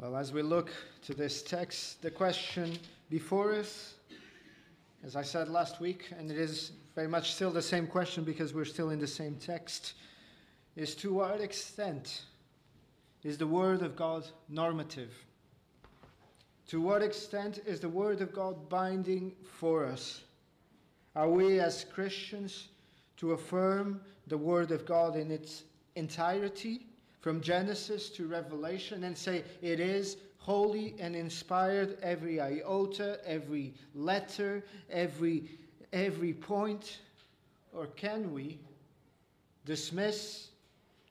Well, as we look to this text, the question before us, as I said last week, and it is very much still the same question because we're still in the same text, is to what extent is the Word of God normative? To what extent is the Word of God binding for us? Are we as Christians to affirm the Word of God in its entirety? From Genesis to Revelation and say it is holy and inspired every iota, every letter, every every point or can we dismiss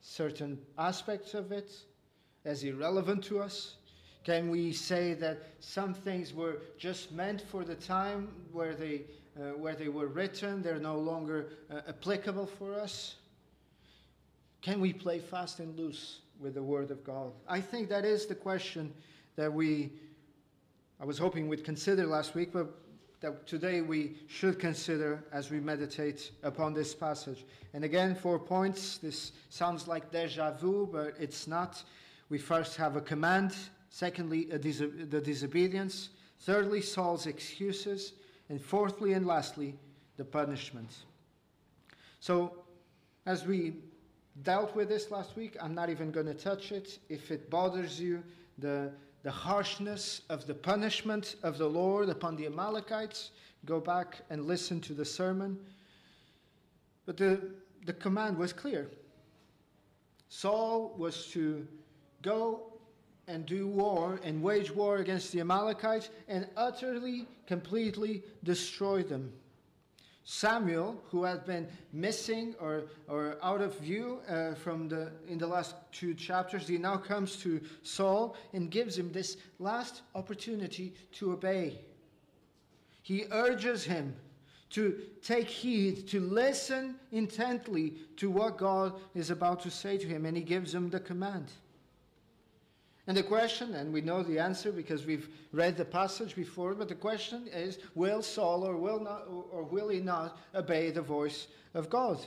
certain aspects of it as irrelevant to us? Can we say that some things were just meant for the time where they, uh, where they were written, they're no longer uh, applicable for us? Can we play fast and loose with the Word of God? I think that is the question that we, I was hoping we'd consider last week, but that today we should consider as we meditate upon this passage. And again, four points. This sounds like deja vu, but it's not. We first have a command, secondly, dis- the disobedience, thirdly, Saul's excuses, and fourthly and lastly, the punishment. So, as we dealt with this last week. I'm not even going to touch it. If it bothers you, the, the harshness of the punishment of the Lord upon the Amalekites, go back and listen to the sermon. But the, the command was clear Saul was to go and do war and wage war against the Amalekites and utterly, completely destroy them. Samuel, who had been missing or, or out of view uh, from the, in the last two chapters, he now comes to Saul and gives him this last opportunity to obey. He urges him to take heed, to listen intently to what God is about to say to him, and he gives him the command. And the question, and we know the answer because we've read the passage before, but the question is will Saul or will, not, or will he not obey the voice of God?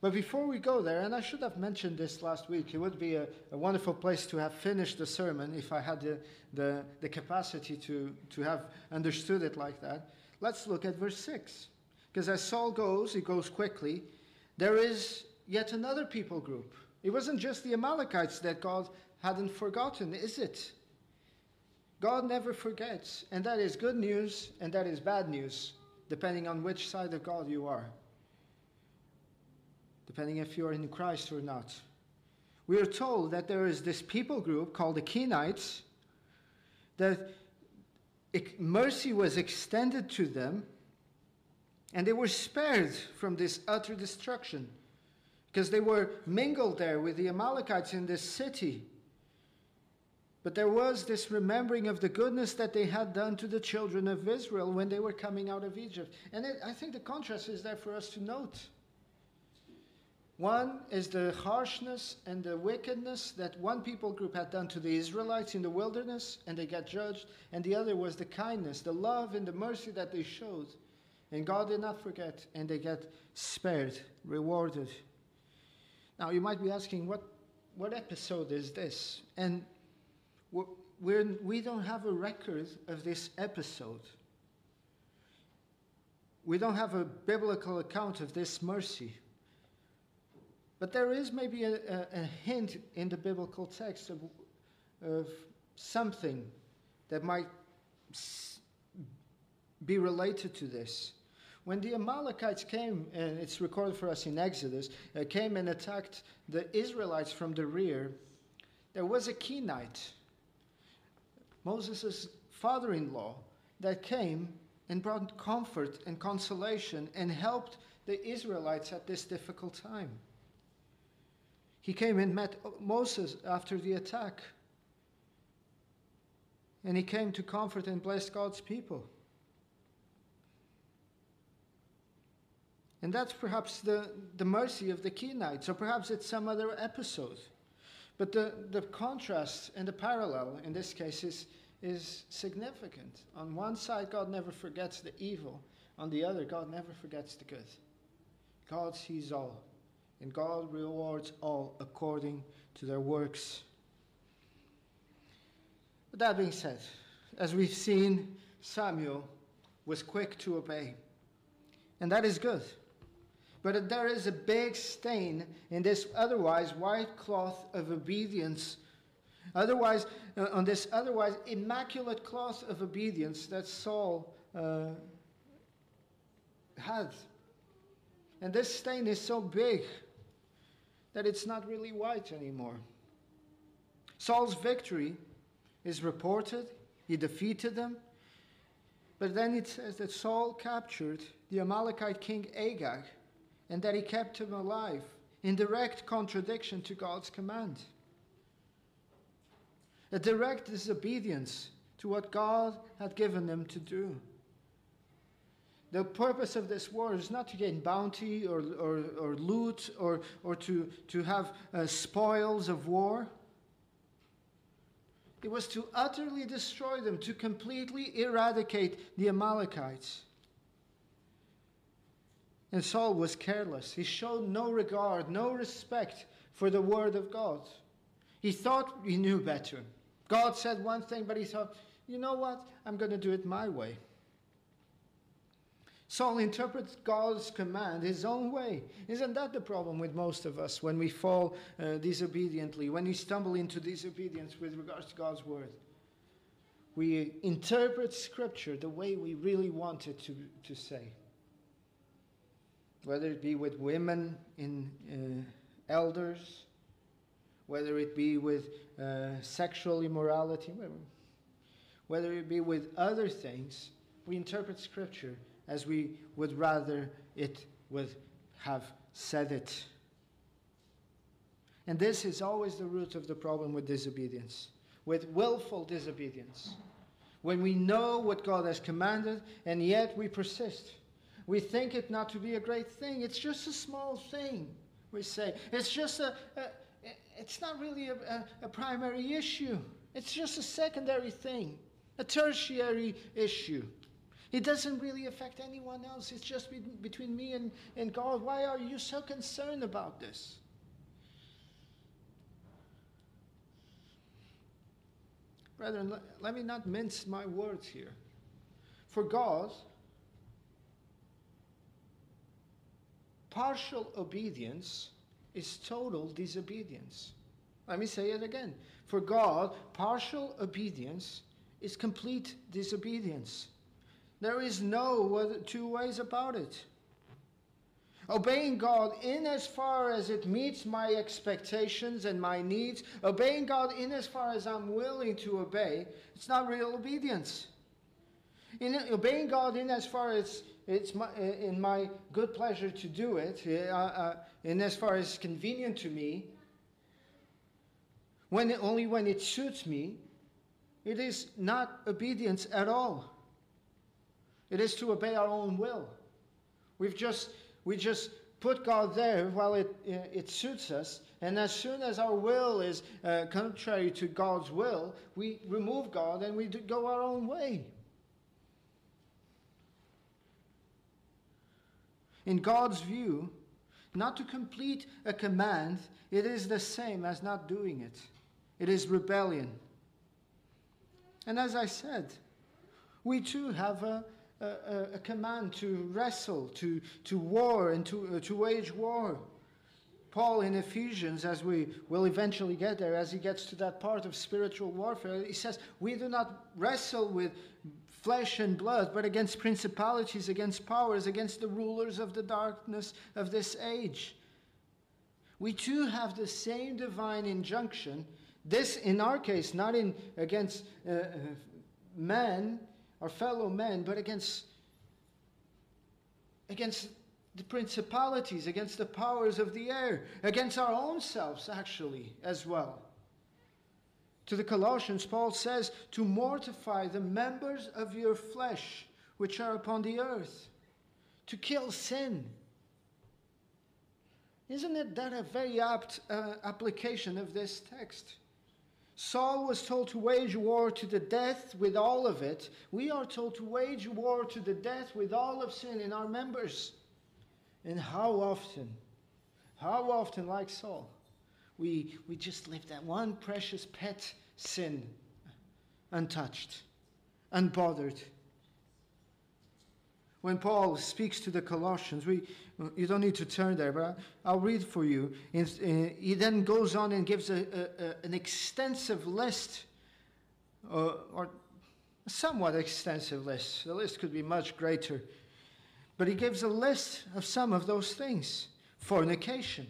But before we go there, and I should have mentioned this last week, it would be a, a wonderful place to have finished the sermon if I had the, the, the capacity to, to have understood it like that. Let's look at verse 6. Because as Saul goes, he goes quickly, there is yet another people group it wasn't just the Amalekites that God hadn't forgotten, is it? God never forgets, and that is good news and that is bad news, depending on which side of God you are, depending if you are in Christ or not. We are told that there is this people group called the Kenites, that mercy was extended to them, and they were spared from this utter destruction because they were mingled there with the Amalekites in this city. But there was this remembering of the goodness that they had done to the children of Israel when they were coming out of Egypt. And it, I think the contrast is there for us to note. One is the harshness and the wickedness that one people group had done to the Israelites in the wilderness, and they got judged. And the other was the kindness, the love, and the mercy that they showed. And God did not forget, and they get spared, rewarded. Now, you might be asking, what, what episode is this? And we're, we don't have a record of this episode. We don't have a biblical account of this mercy. But there is maybe a, a, a hint in the biblical text of, of something that might be related to this. When the Amalekites came, and it's recorded for us in Exodus, uh, came and attacked the Israelites from the rear, there was a Kenite, Moses' father in law, that came and brought comfort and consolation and helped the Israelites at this difficult time. He came and met Moses after the attack. And he came to comfort and bless God's people. And that's perhaps the, the mercy of the Kenites, or perhaps it's some other episode. But the, the contrast and the parallel in this case is, is significant. On one side, God never forgets the evil, on the other, God never forgets the good. God sees all, and God rewards all according to their works. But that being said, as we've seen, Samuel was quick to obey. And that is good. But there is a big stain in this otherwise white cloth of obedience. Otherwise, uh, on this otherwise immaculate cloth of obedience that Saul uh. And this stain is so big that it's not really white anymore. Saul's victory is reported, he defeated them. But then it says that Saul captured the Amalekite king Agag and that he kept him alive in direct contradiction to God's command. A direct disobedience to what God had given them to do. The purpose of this war is not to gain bounty or, or, or loot or, or to, to have uh, spoils of war. It was to utterly destroy them, to completely eradicate the Amalekites. And Saul was careless. He showed no regard, no respect for the word of God. He thought he knew better. God said one thing, but he thought, you know what? I'm going to do it my way. Saul interprets God's command his own way. Isn't that the problem with most of us when we fall uh, disobediently, when we stumble into disobedience with regards to God's word? We interpret Scripture the way we really want it to, to say. Whether it be with women in uh, elders, whether it be with uh, sexual immorality, whether it be with other things, we interpret Scripture as we would rather it would have said it. And this is always the root of the problem with disobedience, with willful disobedience. When we know what God has commanded and yet we persist. We think it not to be a great thing. It's just a small thing, we say. It's just a, a it's not really a, a, a primary issue. It's just a secondary thing, a tertiary issue. It doesn't really affect anyone else. It's just be- between me and, and God. Why are you so concerned about this? Brethren, let, let me not mince my words here. For God, partial obedience is total disobedience. Let me say it again. For God, partial obedience is complete disobedience. There is no two ways about it. Obeying God in as far as it meets my expectations and my needs, obeying God in as far as I'm willing to obey, it's not real obedience. In obeying God in as far as it's my, in my good pleasure to do it, uh, uh, in as far as convenient to me, when only when it suits me, it is not obedience at all. It is to obey our own will. We've just, we just put God there while it, it suits us, and as soon as our will is uh, contrary to God's will, we remove God and we go our own way. In God's view, not to complete a command, it is the same as not doing it. It is rebellion. And as I said, we too have a, a, a command to wrestle, to, to war, and to, uh, to wage war. Paul in Ephesians, as we will eventually get there, as he gets to that part of spiritual warfare, he says, We do not wrestle with flesh and blood, but against principalities, against powers, against the rulers of the darkness of this age. We too have the same divine injunction. This, in our case, not in against uh, uh men, our fellow men, but against, against the principalities, against the powers of the air, against our own selves, actually, as well. To the Colossians, Paul says, to mortify the members of your flesh which are upon the earth, to kill sin. Isn't it that a very apt uh, application of this text? Saul was told to wage war to the death with all of it. We are told to wage war to the death with all of sin in our members. And how often, how often, like Saul, we, we just live that one precious pet sin untouched, unbothered. When Paul speaks to the Colossians, we, you don't need to turn there, but I'll read for you. He then goes on and gives a, a, an extensive list, uh, or somewhat extensive list. The list could be much greater. But he gives a list of some of those things fornication,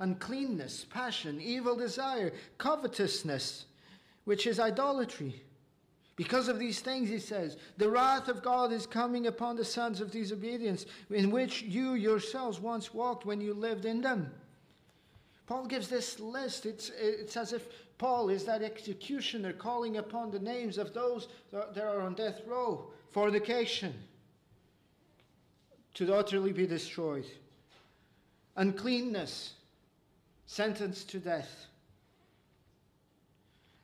uncleanness, passion, evil desire, covetousness, which is idolatry. Because of these things, he says, the wrath of God is coming upon the sons of disobedience, in which you yourselves once walked when you lived in them. Paul gives this list. It's, it's as if Paul is that executioner calling upon the names of those that are on death row. Fornication, to utterly be destroyed. Uncleanness, sentenced to death.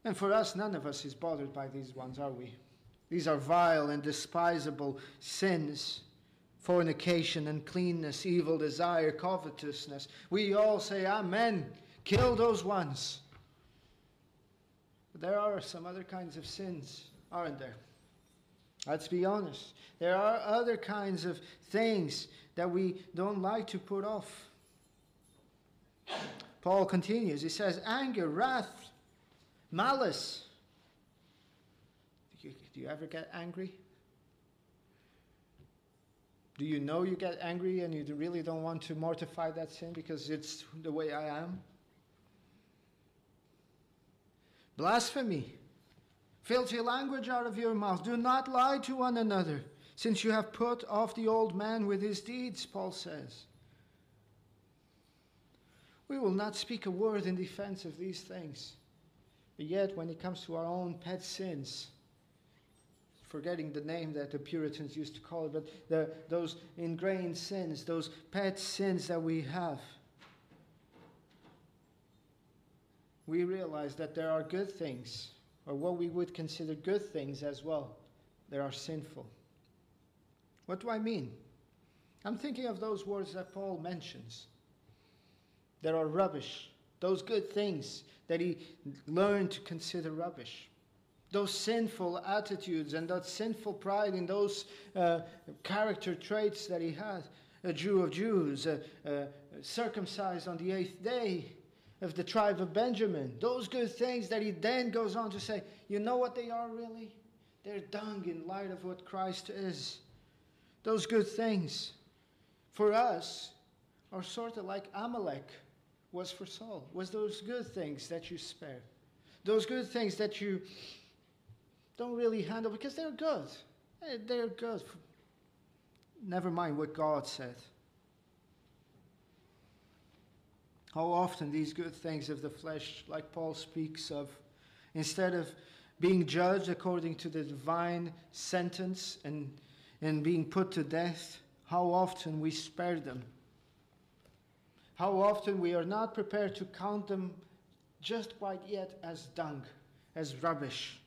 And for us, none of us is bothered by these ones, are we? These are vile and despisable sins fornication, uncleanness, evil desire, covetousness. We all say, Amen. Kill those ones. But there are some other kinds of sins, aren't there? Let's be honest. There are other kinds of things that we don't like to put off. Paul continues. He says, anger, wrath, Malice. Do you, do you ever get angry? Do you know you get angry and you really don't want to mortify that sin because it's the way I am? Blasphemy. Filthy language out of your mouth. Do not lie to one another, since you have put off the old man with his deeds, Paul says. We will not speak a word in defense of these things. But yet, when it comes to our own pet sins, forgetting the name that the Puritans used to call it, but the, those ingrained sins, those pet sins that we have, we realize that there are good things, or what we would consider good things as well, that are sinful. What do I mean? I'm thinking of those words that Paul mentions. There are rubbish, those good things that he learned to consider rubbish. Those sinful attitudes and that sinful pride in those uh, character traits that he had. A Jew of Jews, uh, uh, circumcised on the eighth day of the tribe of Benjamin. Those good things that he then goes on to say, you know what they are really? They're dung in light of what Christ is. Those good things for us are sort of like Amalek was for Saul, was those good things that you spare. Those good things that you don't really handle because they're good. Eh, they're good. Never mind what God said. How often these good things of the flesh, like Paul speaks of, instead of being judged according to the divine sentence and, and being put to death, how often we spare them how often we are not prepared to count them just quite yet as dung, as rubbish.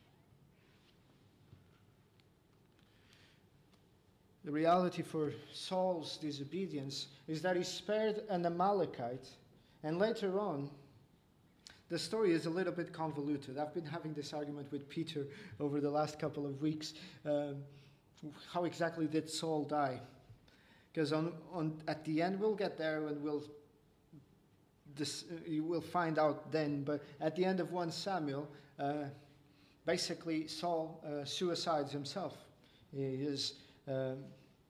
The reality for Saul's disobedience is that he spared an Amalekite, and later on, the story is a little bit convoluted. I've been having this argument with Peter over the last couple of weeks. Um, how exactly did Saul die? Because on, on, at the end, we'll get there and we'll this, you will find out then, but at the end of 1 Samuel, uh, basically Saul uh, suicides himself. He is, uh,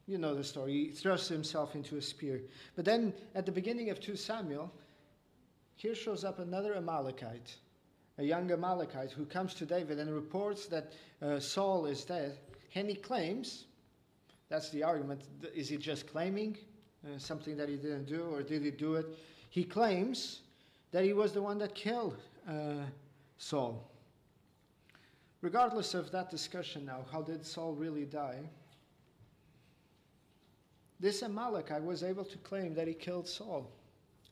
you know the story, he thrusts himself into a spear. But then at the beginning of 2 Samuel, here shows up another Amalekite, a young Amalekite who comes to David and reports that uh, Saul is dead. And he claims, that's the argument, is he just claiming uh, something that he didn't do, or did he do it? He claims that he was the one that killed uh, Saul. Regardless of that discussion now, how did Saul really die? This Amalekite was able to claim that he killed Saul.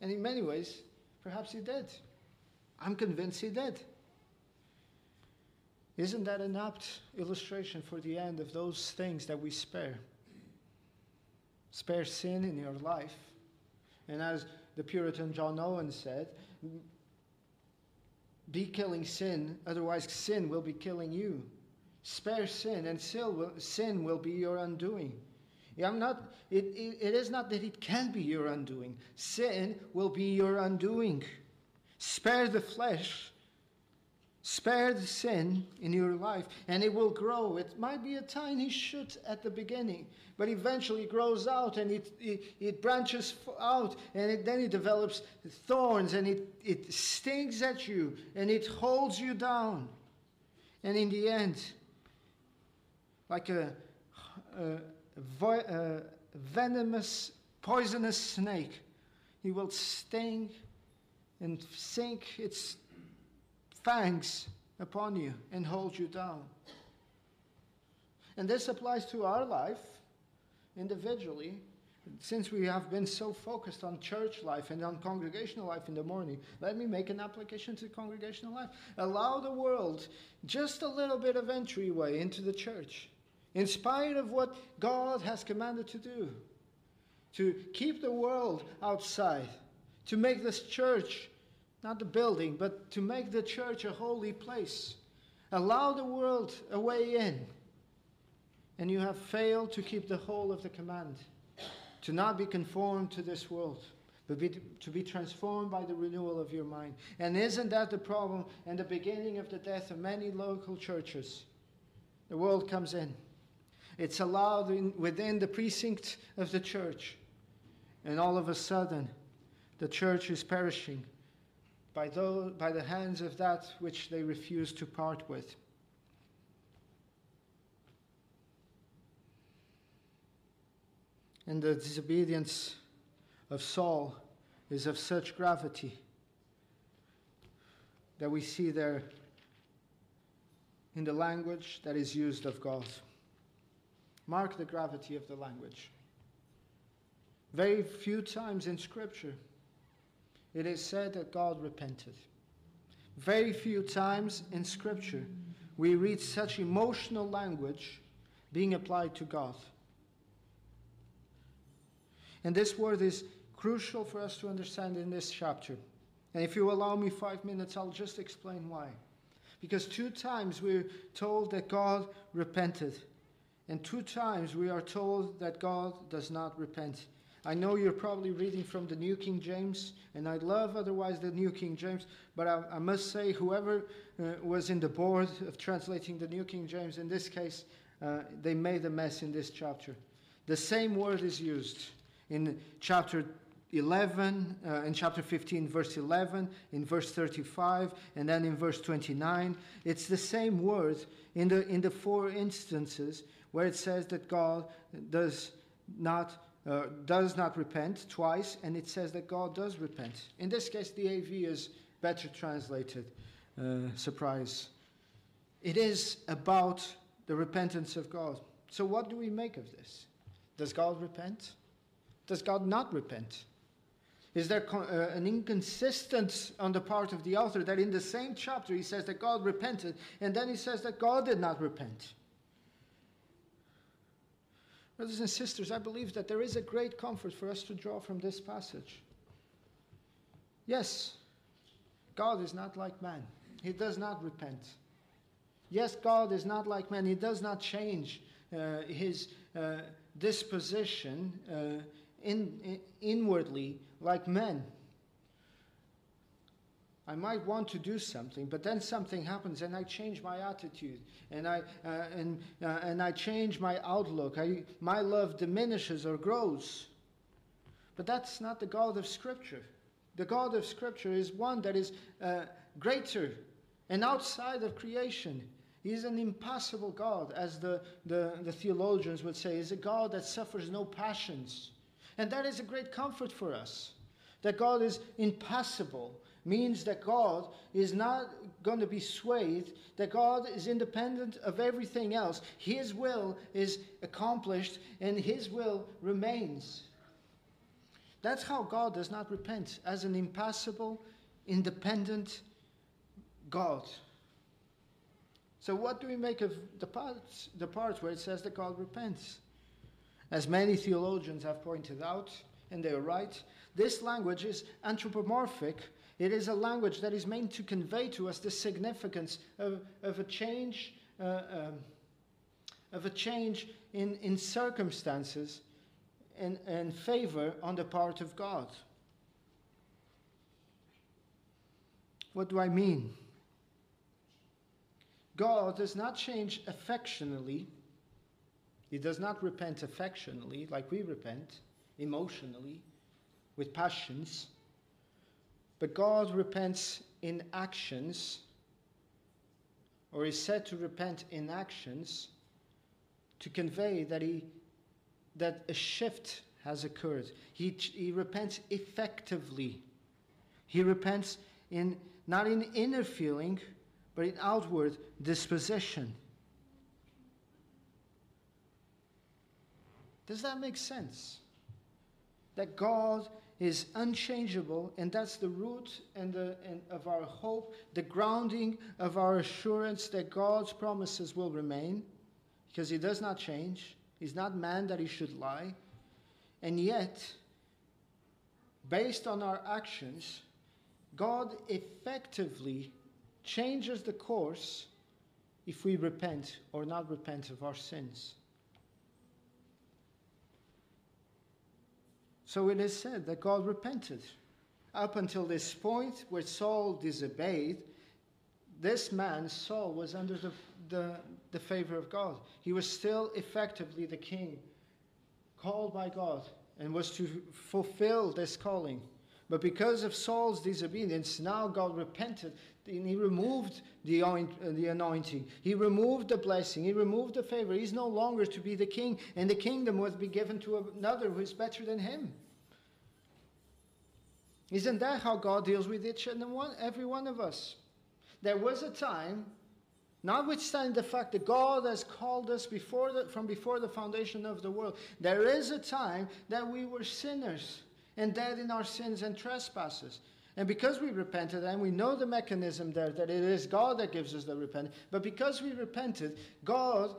And in many ways, perhaps he did. I'm convinced he did. Isn't that an apt illustration for the end of those things that we spare? Spare sin in your life. And as the Puritan John Owen said, Be killing sin, otherwise, sin will be killing you. Spare sin, and sin will be your undoing. I'm not, it, it, it is not that it can be your undoing. Sin will be your undoing. Spare the flesh, spare the sin in your life, and it will grow. It might be a tiny shoot at the beginning, but eventually it grows out and it, it, it branches out, and it, then it develops thorns and it, it stings at you and it holds you down. And in the end, like a, a a venomous, poisonous snake. He will sting and sink its fangs upon you and hold you down. And this applies to our life individually. Since we have been so focused on church life and on congregational life in the morning, let me make an application to congregational life. Allow the world just a little bit of entryway into the church in spite of what God has commanded to do, to keep the world outside, to make this church, not the building, but to make the church a holy place. Allow the world a way in. And you have failed to keep the whole of the command to not be conformed to this world, but be, to be transformed by the renewal of your mind. And isn't that the problem and the beginning of the death of many local churches? The world comes in it's allowed in, within the precinct of the church. And all of a sudden, the church is perishing by, those, by the hands of that which they refuse to part with. And the disobedience of Saul is of such gravity that we see there in the language that is used of God. Mark the gravity of the language. Very few times in Scripture it is said that God repented. Very few times in Scripture we read such emotional language being applied to God. And this word is crucial for us to understand in this chapter. And if you allow me five minutes, I'll just explain why. Because two times we're told that God repented. And two times we are told that God does not repent. I know you're probably reading from the New King James, and I love otherwise the New King James, but I, I must say, whoever uh, was in the board of translating the New King James, in this case, uh, they made a mess in this chapter. The same word is used in chapter 11, uh, in chapter 15, verse 11, in verse 35, and then in verse 29. It's the same word in the, in the four instances where it says that God does not, uh, does not repent twice, and it says that God does repent. In this case, the AV is better translated. Uh, surprise. It is about the repentance of God. So, what do we make of this? Does God repent? Does God not repent? Is there uh, an inconsistency on the part of the author that in the same chapter he says that God repented and then he says that God did not repent? Brothers and sisters, I believe that there is a great comfort for us to draw from this passage. Yes, God is not like man, He does not repent. Yes, God is not like man, He does not change uh, His uh, disposition uh, in, in, inwardly like men. I might want to do something, but then something happens and I change my attitude and I, uh, and, uh, and I change my outlook. I, my love diminishes or grows. But that's not the God of Scripture. The God of Scripture is one that is uh, greater and outside of creation. He's an impassible God, as the, the, the theologians would say. He's a God that suffers no passions. And that is a great comfort for us that God is impassible means that God is not going to be swayed, that God is independent of everything else. His will is accomplished and His will remains. That's how God does not repent, as an impassible, independent God. So, what do we make of the parts, the parts where it says that God repents? As many theologians have pointed out, and they are right, this language is anthropomorphic it is a language that is meant to convey to us the significance of, of a change, uh, um, of a change in, in circumstances and, and favor on the part of God. What do I mean? God does not change affectionately. He does not repent affectionately like we repent, emotionally, with passions. But God repents in actions, or is said to repent in actions, to convey that, he, that a shift has occurred. He, he repents effectively. He repents in not in inner feeling, but in outward disposition. Does that make sense? That God is unchangeable, and that's the root and, the, and of our hope, the grounding of our assurance that God's promises will remain, because He does not change. He's not man that He should lie. And yet, based on our actions, God effectively changes the course if we repent or not repent of our sins. So it is said that God repented. Up until this point where Saul disobeyed, this man, Saul, was under the, the, the favor of God. He was still effectively the king, called by God, and was to fulfill this calling. But because of Saul's disobedience, now God repented and he removed the, uh, the anointing. He removed the blessing. He removed the favor. He's no longer to be the king, and the kingdom was to be given to another who is better than him. Isn't that how God deals with each and one, every one of us? There was a time, notwithstanding the fact that God has called us before the, from before the foundation of the world, there is a time that we were sinners and dead in our sins and trespasses. And because we repented, and we know the mechanism there, that it is God that gives us the repentance, but because we repented, God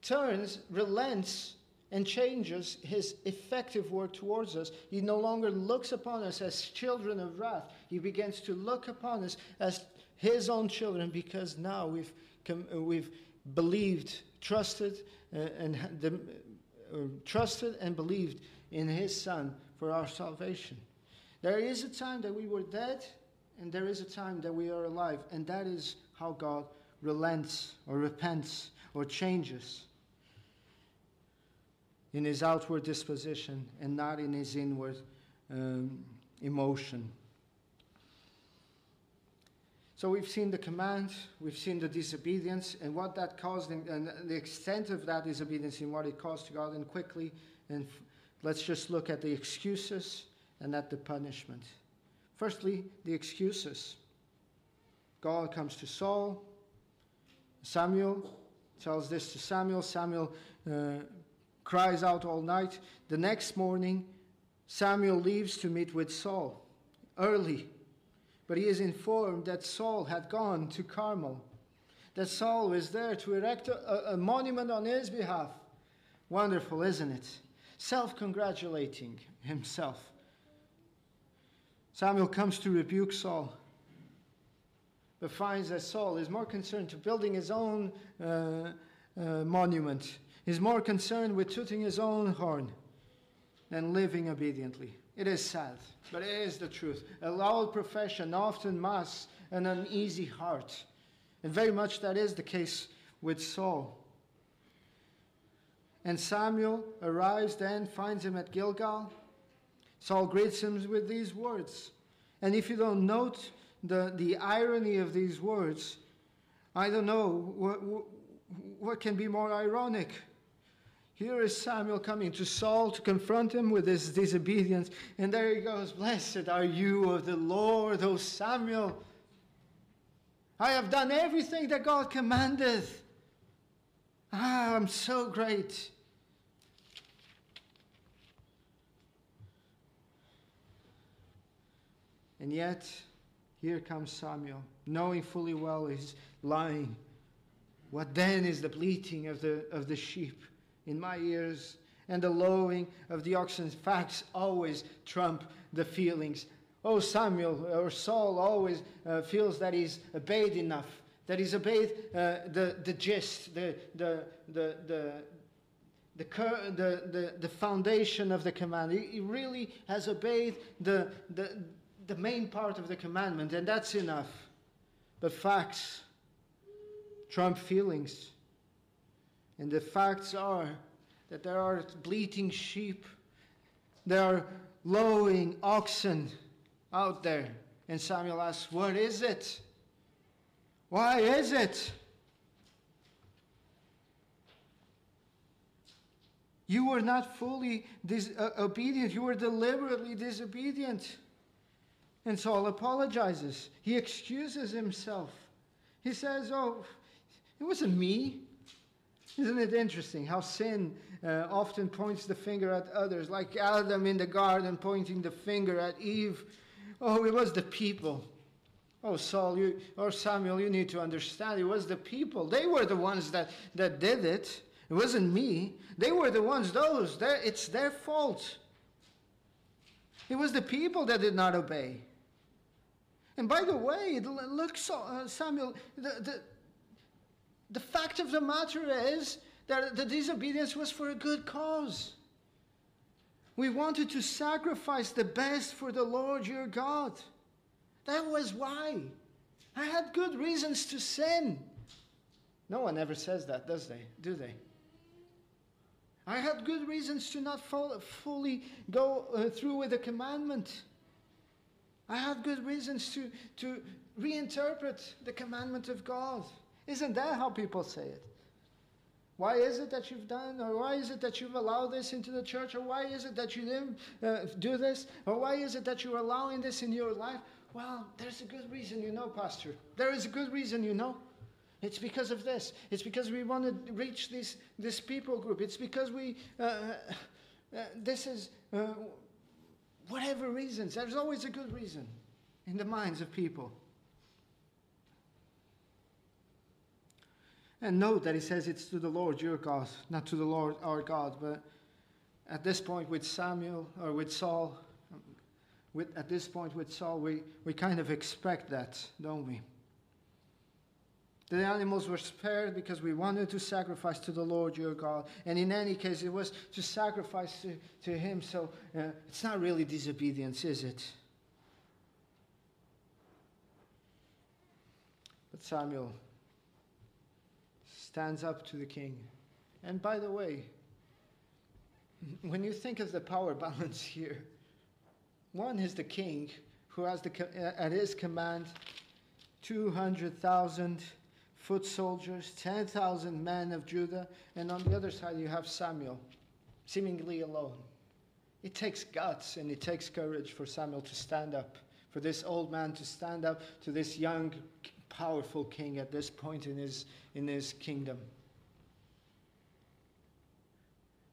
turns, relents, and changes his effective work towards us. He no longer looks upon us as children of wrath. He begins to look upon us as his own children because now we've, we've believed, trusted, uh, and the, uh, trusted and believed in his son for our salvation. There is a time that we were dead, and there is a time that we are alive, and that is how God relents or repents or changes in his outward disposition and not in his inward um, emotion. So we've seen the command, we've seen the disobedience, and what that caused, and the extent of that disobedience and what it caused to God. And quickly, and let's just look at the excuses and at the punishment. Firstly, the excuses. God comes to Saul. Samuel tells this to Samuel. Samuel uh, cries out all night. The next morning, Samuel leaves to meet with Saul early, but he is informed that Saul had gone to Carmel, that Saul was there to erect a, a monument on his behalf. Wonderful, isn't it? Self congratulating himself. Samuel comes to rebuke Saul, but finds that Saul is more concerned to building his own uh, uh, monument is more concerned with tooting his own horn than living obediently. It is sad, but it is the truth. A loud profession often masks an uneasy heart. And very much that is the case with Saul. And Samuel arrives then, finds him at Gilgal. Saul greets him with these words. And if you don't note the, the irony of these words, I don't know what, what can be more ironic. Here is Samuel coming to Saul to confront him with his disobedience. And there he goes, Blessed are you of the Lord, O Samuel. I have done everything that God commanded. Ah, I'm so great. And yet, here comes Samuel, knowing fully well he's lying. What then is the bleating of the, of the sheep? In my ears, and the lowing of the oxen. Facts always trump the feelings. Oh, Samuel or Saul always uh, feels that he's obeyed enough, that he's obeyed uh, the, the gist, the, the, the, the, the, the, the, the foundation of the command. He, he really has obeyed the, the, the main part of the commandment, and that's enough. But facts trump feelings. And the facts are that there are bleating sheep, there are lowing oxen out there. And Samuel asks, What is it? Why is it? You were not fully dis- uh, obedient. You were deliberately disobedient. And Saul apologizes. He excuses himself. He says, Oh, it wasn't me. Isn't it interesting how sin uh, often points the finger at others, like Adam in the garden pointing the finger at Eve? Oh, it was the people. Oh, Saul, you, or Samuel, you need to understand. It was the people. They were the ones that, that did it. It wasn't me. They were the ones, those. It's their fault. It was the people that did not obey. And by the way, look, uh, Samuel, the, the, the fact of the matter is that the disobedience was for a good cause. We wanted to sacrifice the best for the Lord your God. That was why. I had good reasons to sin. No one ever says that, does they? Do they? I had good reasons to not fully go uh, through with the commandment. I had good reasons to, to reinterpret the commandment of God. Isn't that how people say it? Why is it that you've done, or why is it that you've allowed this into the church, or why is it that you didn't uh, do this, or why is it that you're allowing this in your life? Well, there's a good reason, you know, Pastor. There is a good reason, you know. It's because of this. It's because we want to reach this, this people group. It's because we, uh, uh, this is, uh, whatever reasons. There's always a good reason in the minds of people. And note that he says it's to the Lord your God, not to the Lord our God. But at this point with Samuel or with Saul, with, at this point with Saul, we, we kind of expect that, don't we? The animals were spared because we wanted to sacrifice to the Lord your God. And in any case, it was to sacrifice to, to Him. So uh, it's not really disobedience, is it? But Samuel stands up to the king. And by the way, when you think of the power balance here, one is the king who has the, uh, at his command 200,000 foot soldiers, 10,000 men of Judah, and on the other side you have Samuel, seemingly alone. It takes guts and it takes courage for Samuel to stand up, for this old man to stand up to this young, powerful king at this point in his, in his kingdom.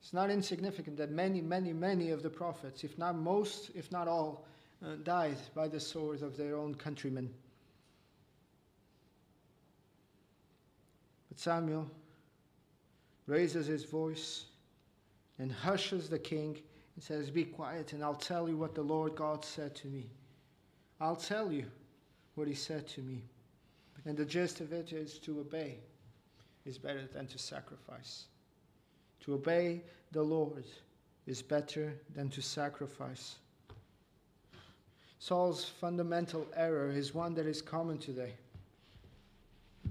It's not insignificant that many, many, many of the prophets, if not most, if not all, uh, died by the sword of their own countrymen. But Samuel raises his voice and hushes the king and says, Be quiet, and I'll tell you what the Lord God said to me. I'll tell you what he said to me. And the gist of it is to obey is better than to sacrifice. To obey the Lord is better than to sacrifice. Saul's fundamental error is one that is common today.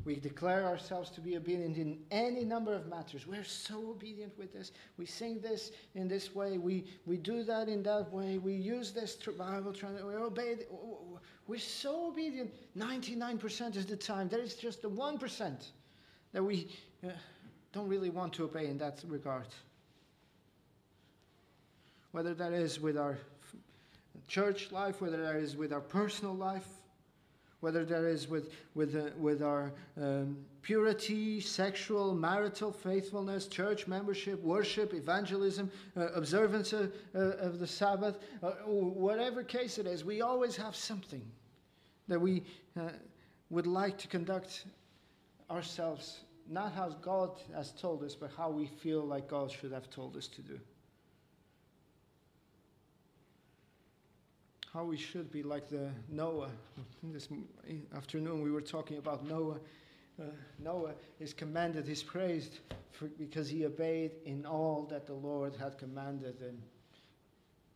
We declare ourselves to be obedient in any number of matters. We're so obedient with this. We sing this in this way. We, we do that in that way. We use this Bible. We obey. We're so obedient 99% of the time. There is just the 1% that we uh, don't really want to obey in that regard. Whether that is with our church life, whether that is with our personal life, whether that is with, with, uh, with our um, purity, sexual, marital faithfulness, church membership, worship, evangelism, uh, observance of, uh, of, the Sabbath, uh, whatever case it is, we always have something that we uh, would like to conduct ourselves, not how God has told us, but how we feel like God should have told us to do. how we should be like the Noah. This afternoon we were talking about Noah uh, Noah is commanded, is praised for, because he obeyed in all that the Lord had commanded. And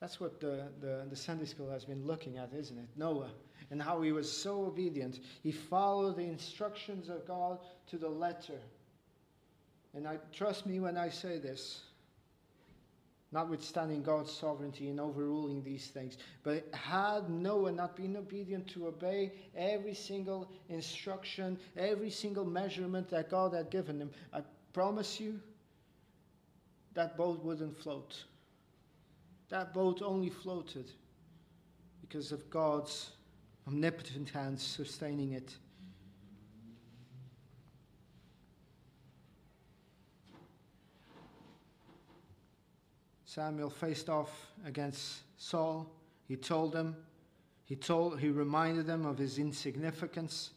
that's what the, the, the Sunday school has been looking at, isn't it? Noah and how he was so obedient. He followed the instructions of God to the letter. And I trust me when I say this notwithstanding God's sovereignty in overruling these things. But had Noah not been obedient to obey every single instruction, every single measurement that God had given him, I promise you that boat wouldn't float. That boat only floated because of God's omnipotent hands sustaining it. Samuel faced off against Saul. He told them, he told, he reminded them of his insignificance.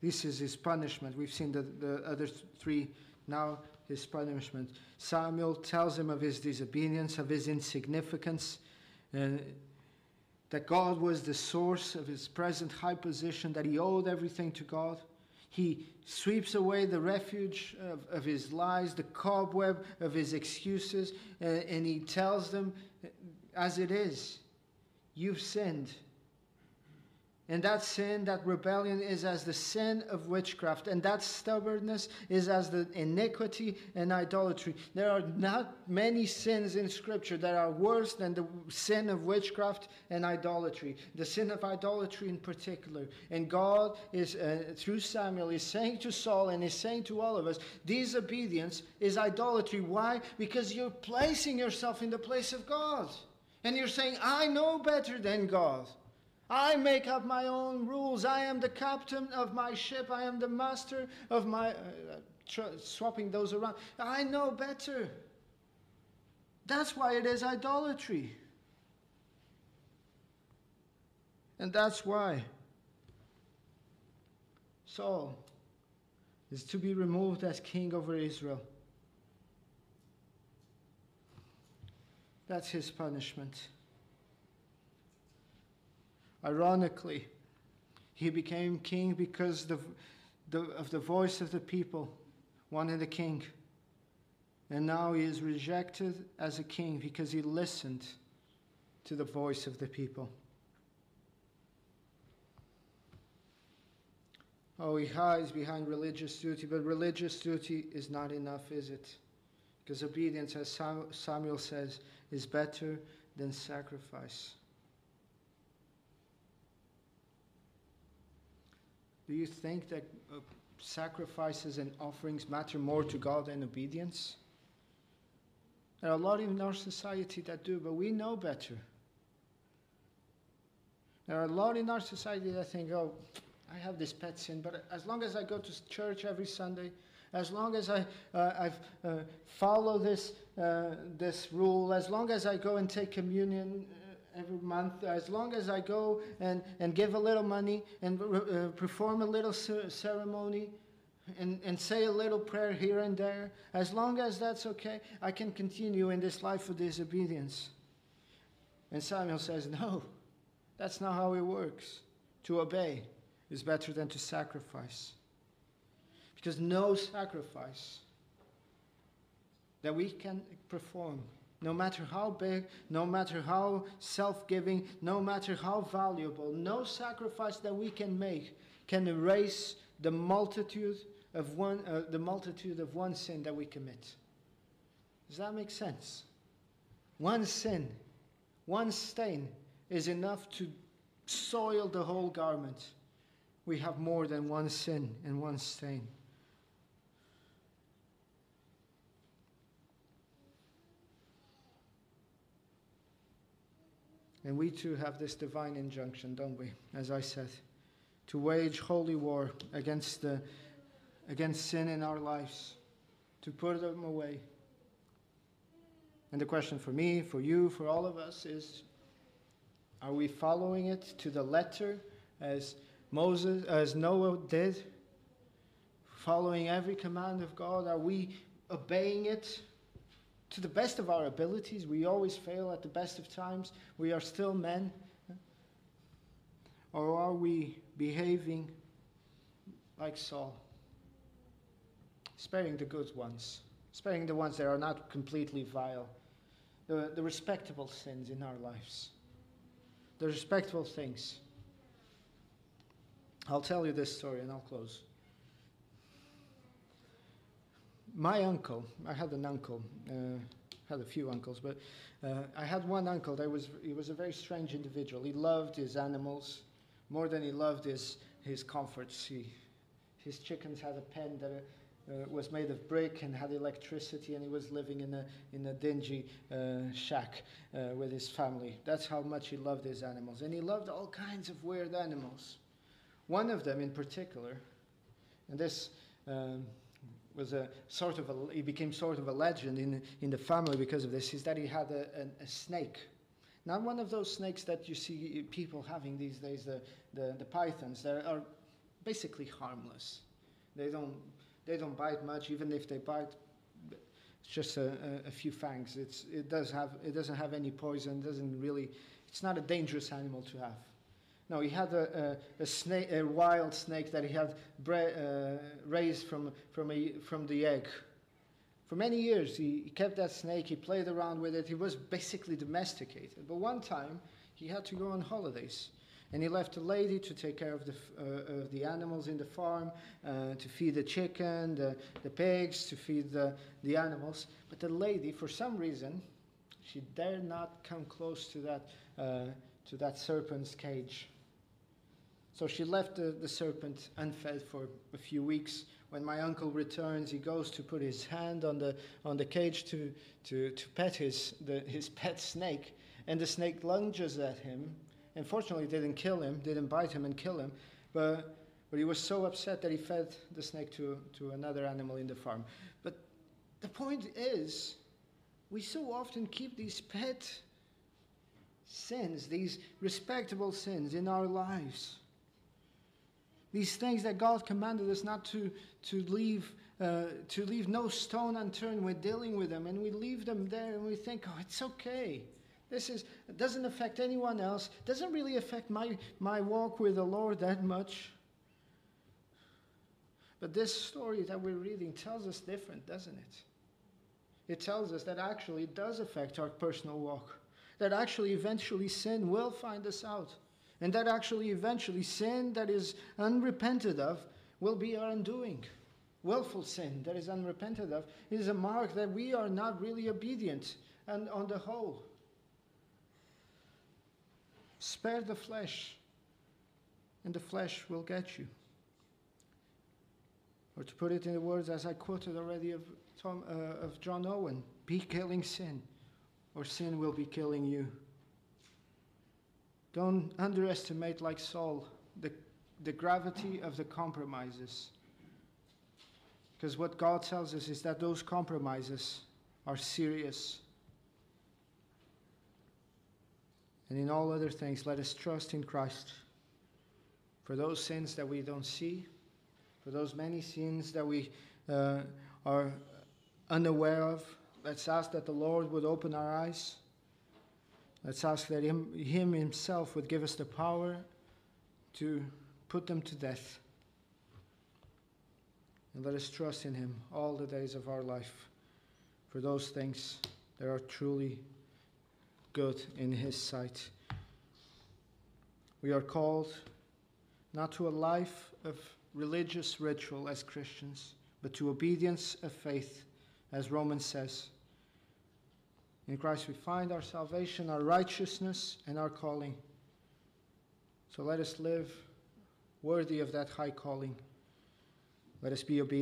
This is his punishment. We've seen the, the other three now his punishment. Samuel tells him of his disobedience, of his insignificance, uh, that God was the source of his present high position, that he owed everything to God. He sweeps away the refuge of, of his lies, the cobweb of his excuses, uh, and he tells them as it is You've sinned. And that sin, that rebellion, is as the sin of witchcraft. And that stubbornness is as the iniquity and idolatry. There are not many sins in Scripture that are worse than the sin of witchcraft and idolatry. The sin of idolatry in particular. And God is, uh, through Samuel, is saying to Saul and is saying to all of us, disobedience is idolatry. Why? Because you're placing yourself in the place of God. And you're saying, I know better than God. I make up my own rules. I am the captain of my ship. I am the master of my. Uh, tr- swapping those around. I know better. That's why it is idolatry. And that's why Saul is to be removed as king over Israel. That's his punishment. Ironically, he became king because the, the, of the voice of the people wanted a king. And now he is rejected as a king because he listened to the voice of the people. Oh, he hides behind religious duty, but religious duty is not enough, is it? Because obedience, as Samuel says, is better than sacrifice. Do you think that uh, sacrifices and offerings matter more to God than obedience? There are a lot in our society that do, but we know better. There are a lot in our society that think, oh, I have this pet sin, but as long as I go to church every Sunday, as long as I uh, uh, follow this, uh, this rule, as long as I go and take communion every month, as long as I go and, and give a little money and uh, perform a little ceremony and, and say a little prayer here and there, as long as that's okay, I can continue in this life of disobedience. And Samuel says, No, that's not how it works. To obey is better than to sacrifice. Because no sacrifice that we can perform, no matter how big, no matter how self giving, no matter how valuable, no sacrifice that we can make can erase the multitude of one, uh, the multitude of one sin that we commit. Does that make sense? One sin, one stain is enough to soil the whole garment. We have more than one sin and one stain. And we too have this divine injunction, don't we? As I said, to wage holy war against, the, against sin in our lives, to put them away. And the question for me, for you, for all of us is are we following it to the letter as Moses, as Noah did? Following every command of God? Are we obeying it to the best of our abilities. We always fail at the best of times. We are still men. Or are we behaving like Saul? sparing the good ones, sparing the ones that are not completely vile, the, the respectable sins in our lives, the respectable things. I'll tell you this story and I'll close. My uncle, I had an uncle, uh, had a few uncles, but uh, I had one uncle that was, he was a very strange individual. He loved his animals more than he loved his, his comforts. He, his chickens had a pen that uh, was made of brick and had electricity, and he was living in a, in a dingy uh, shack uh, with his family. That's how much he loved his animals. And he loved all kinds of weird animals. One of them in particular, and this um, was a sort of a, he became sort of a legend in, in the family because of this, is that he had a, a, a snake. Not one of those snakes that you see people having these days, the, the, the pythons. They are basically harmless. They don't, they don't bite much, even if they bite, it's just a, a, a few fangs. It's, it, does have, it doesn't have any poison, doesn't really, it's not a dangerous animal to have. No, he had a, a, a, snake, a wild snake that he had uh, raised from, from, a, from the egg. For many years, he, he kept that snake, he played around with it, he was basically domesticated. But one time, he had to go on holidays. And he left a lady to take care of the, uh, of the animals in the farm, uh, to feed the chicken, the, the pigs, to feed the, the animals. But the lady, for some reason, she dared not come close to that, uh, to that serpent's cage. So she left the, the serpent unfed for a few weeks. When my uncle returns, he goes to put his hand on the, on the cage to, to, to pet his, the, his pet snake. And the snake lunges at him. Unfortunately, fortunately, didn't kill him, didn't bite him and kill him. But, but he was so upset that he fed the snake to, to another animal in the farm. But the point is, we so often keep these pet sins, these respectable sins in our lives. These things that God commanded us not to, to leave. Uh, to leave no stone unturned, we're dealing with them, and we leave them there, and we think, "Oh, it's okay. This is it doesn't affect anyone else. Doesn't really affect my my walk with the Lord that much." But this story that we're reading tells us different, doesn't it? It tells us that actually it does affect our personal walk. That actually eventually sin will find us out. And that actually eventually sin that is unrepented of will be our undoing. Willful sin that is unrepented of is a mark that we are not really obedient and on the whole. Spare the flesh, and the flesh will get you. Or to put it in the words as I quoted already of, Tom, uh, of John Owen be killing sin, or sin will be killing you. Don't underestimate, like Saul, the, the gravity of the compromises. Because what God tells us is that those compromises are serious. And in all other things, let us trust in Christ for those sins that we don't see, for those many sins that we uh, are unaware of. Let's ask that the Lord would open our eyes. Let's ask that him, him Himself would give us the power to put them to death. And let us trust in Him all the days of our life for those things that are truly good in His sight. We are called not to a life of religious ritual as Christians, but to obedience of faith, as Romans says. In Christ we find our salvation, our righteousness, and our calling. So let us live worthy of that high calling. Let us be obedient.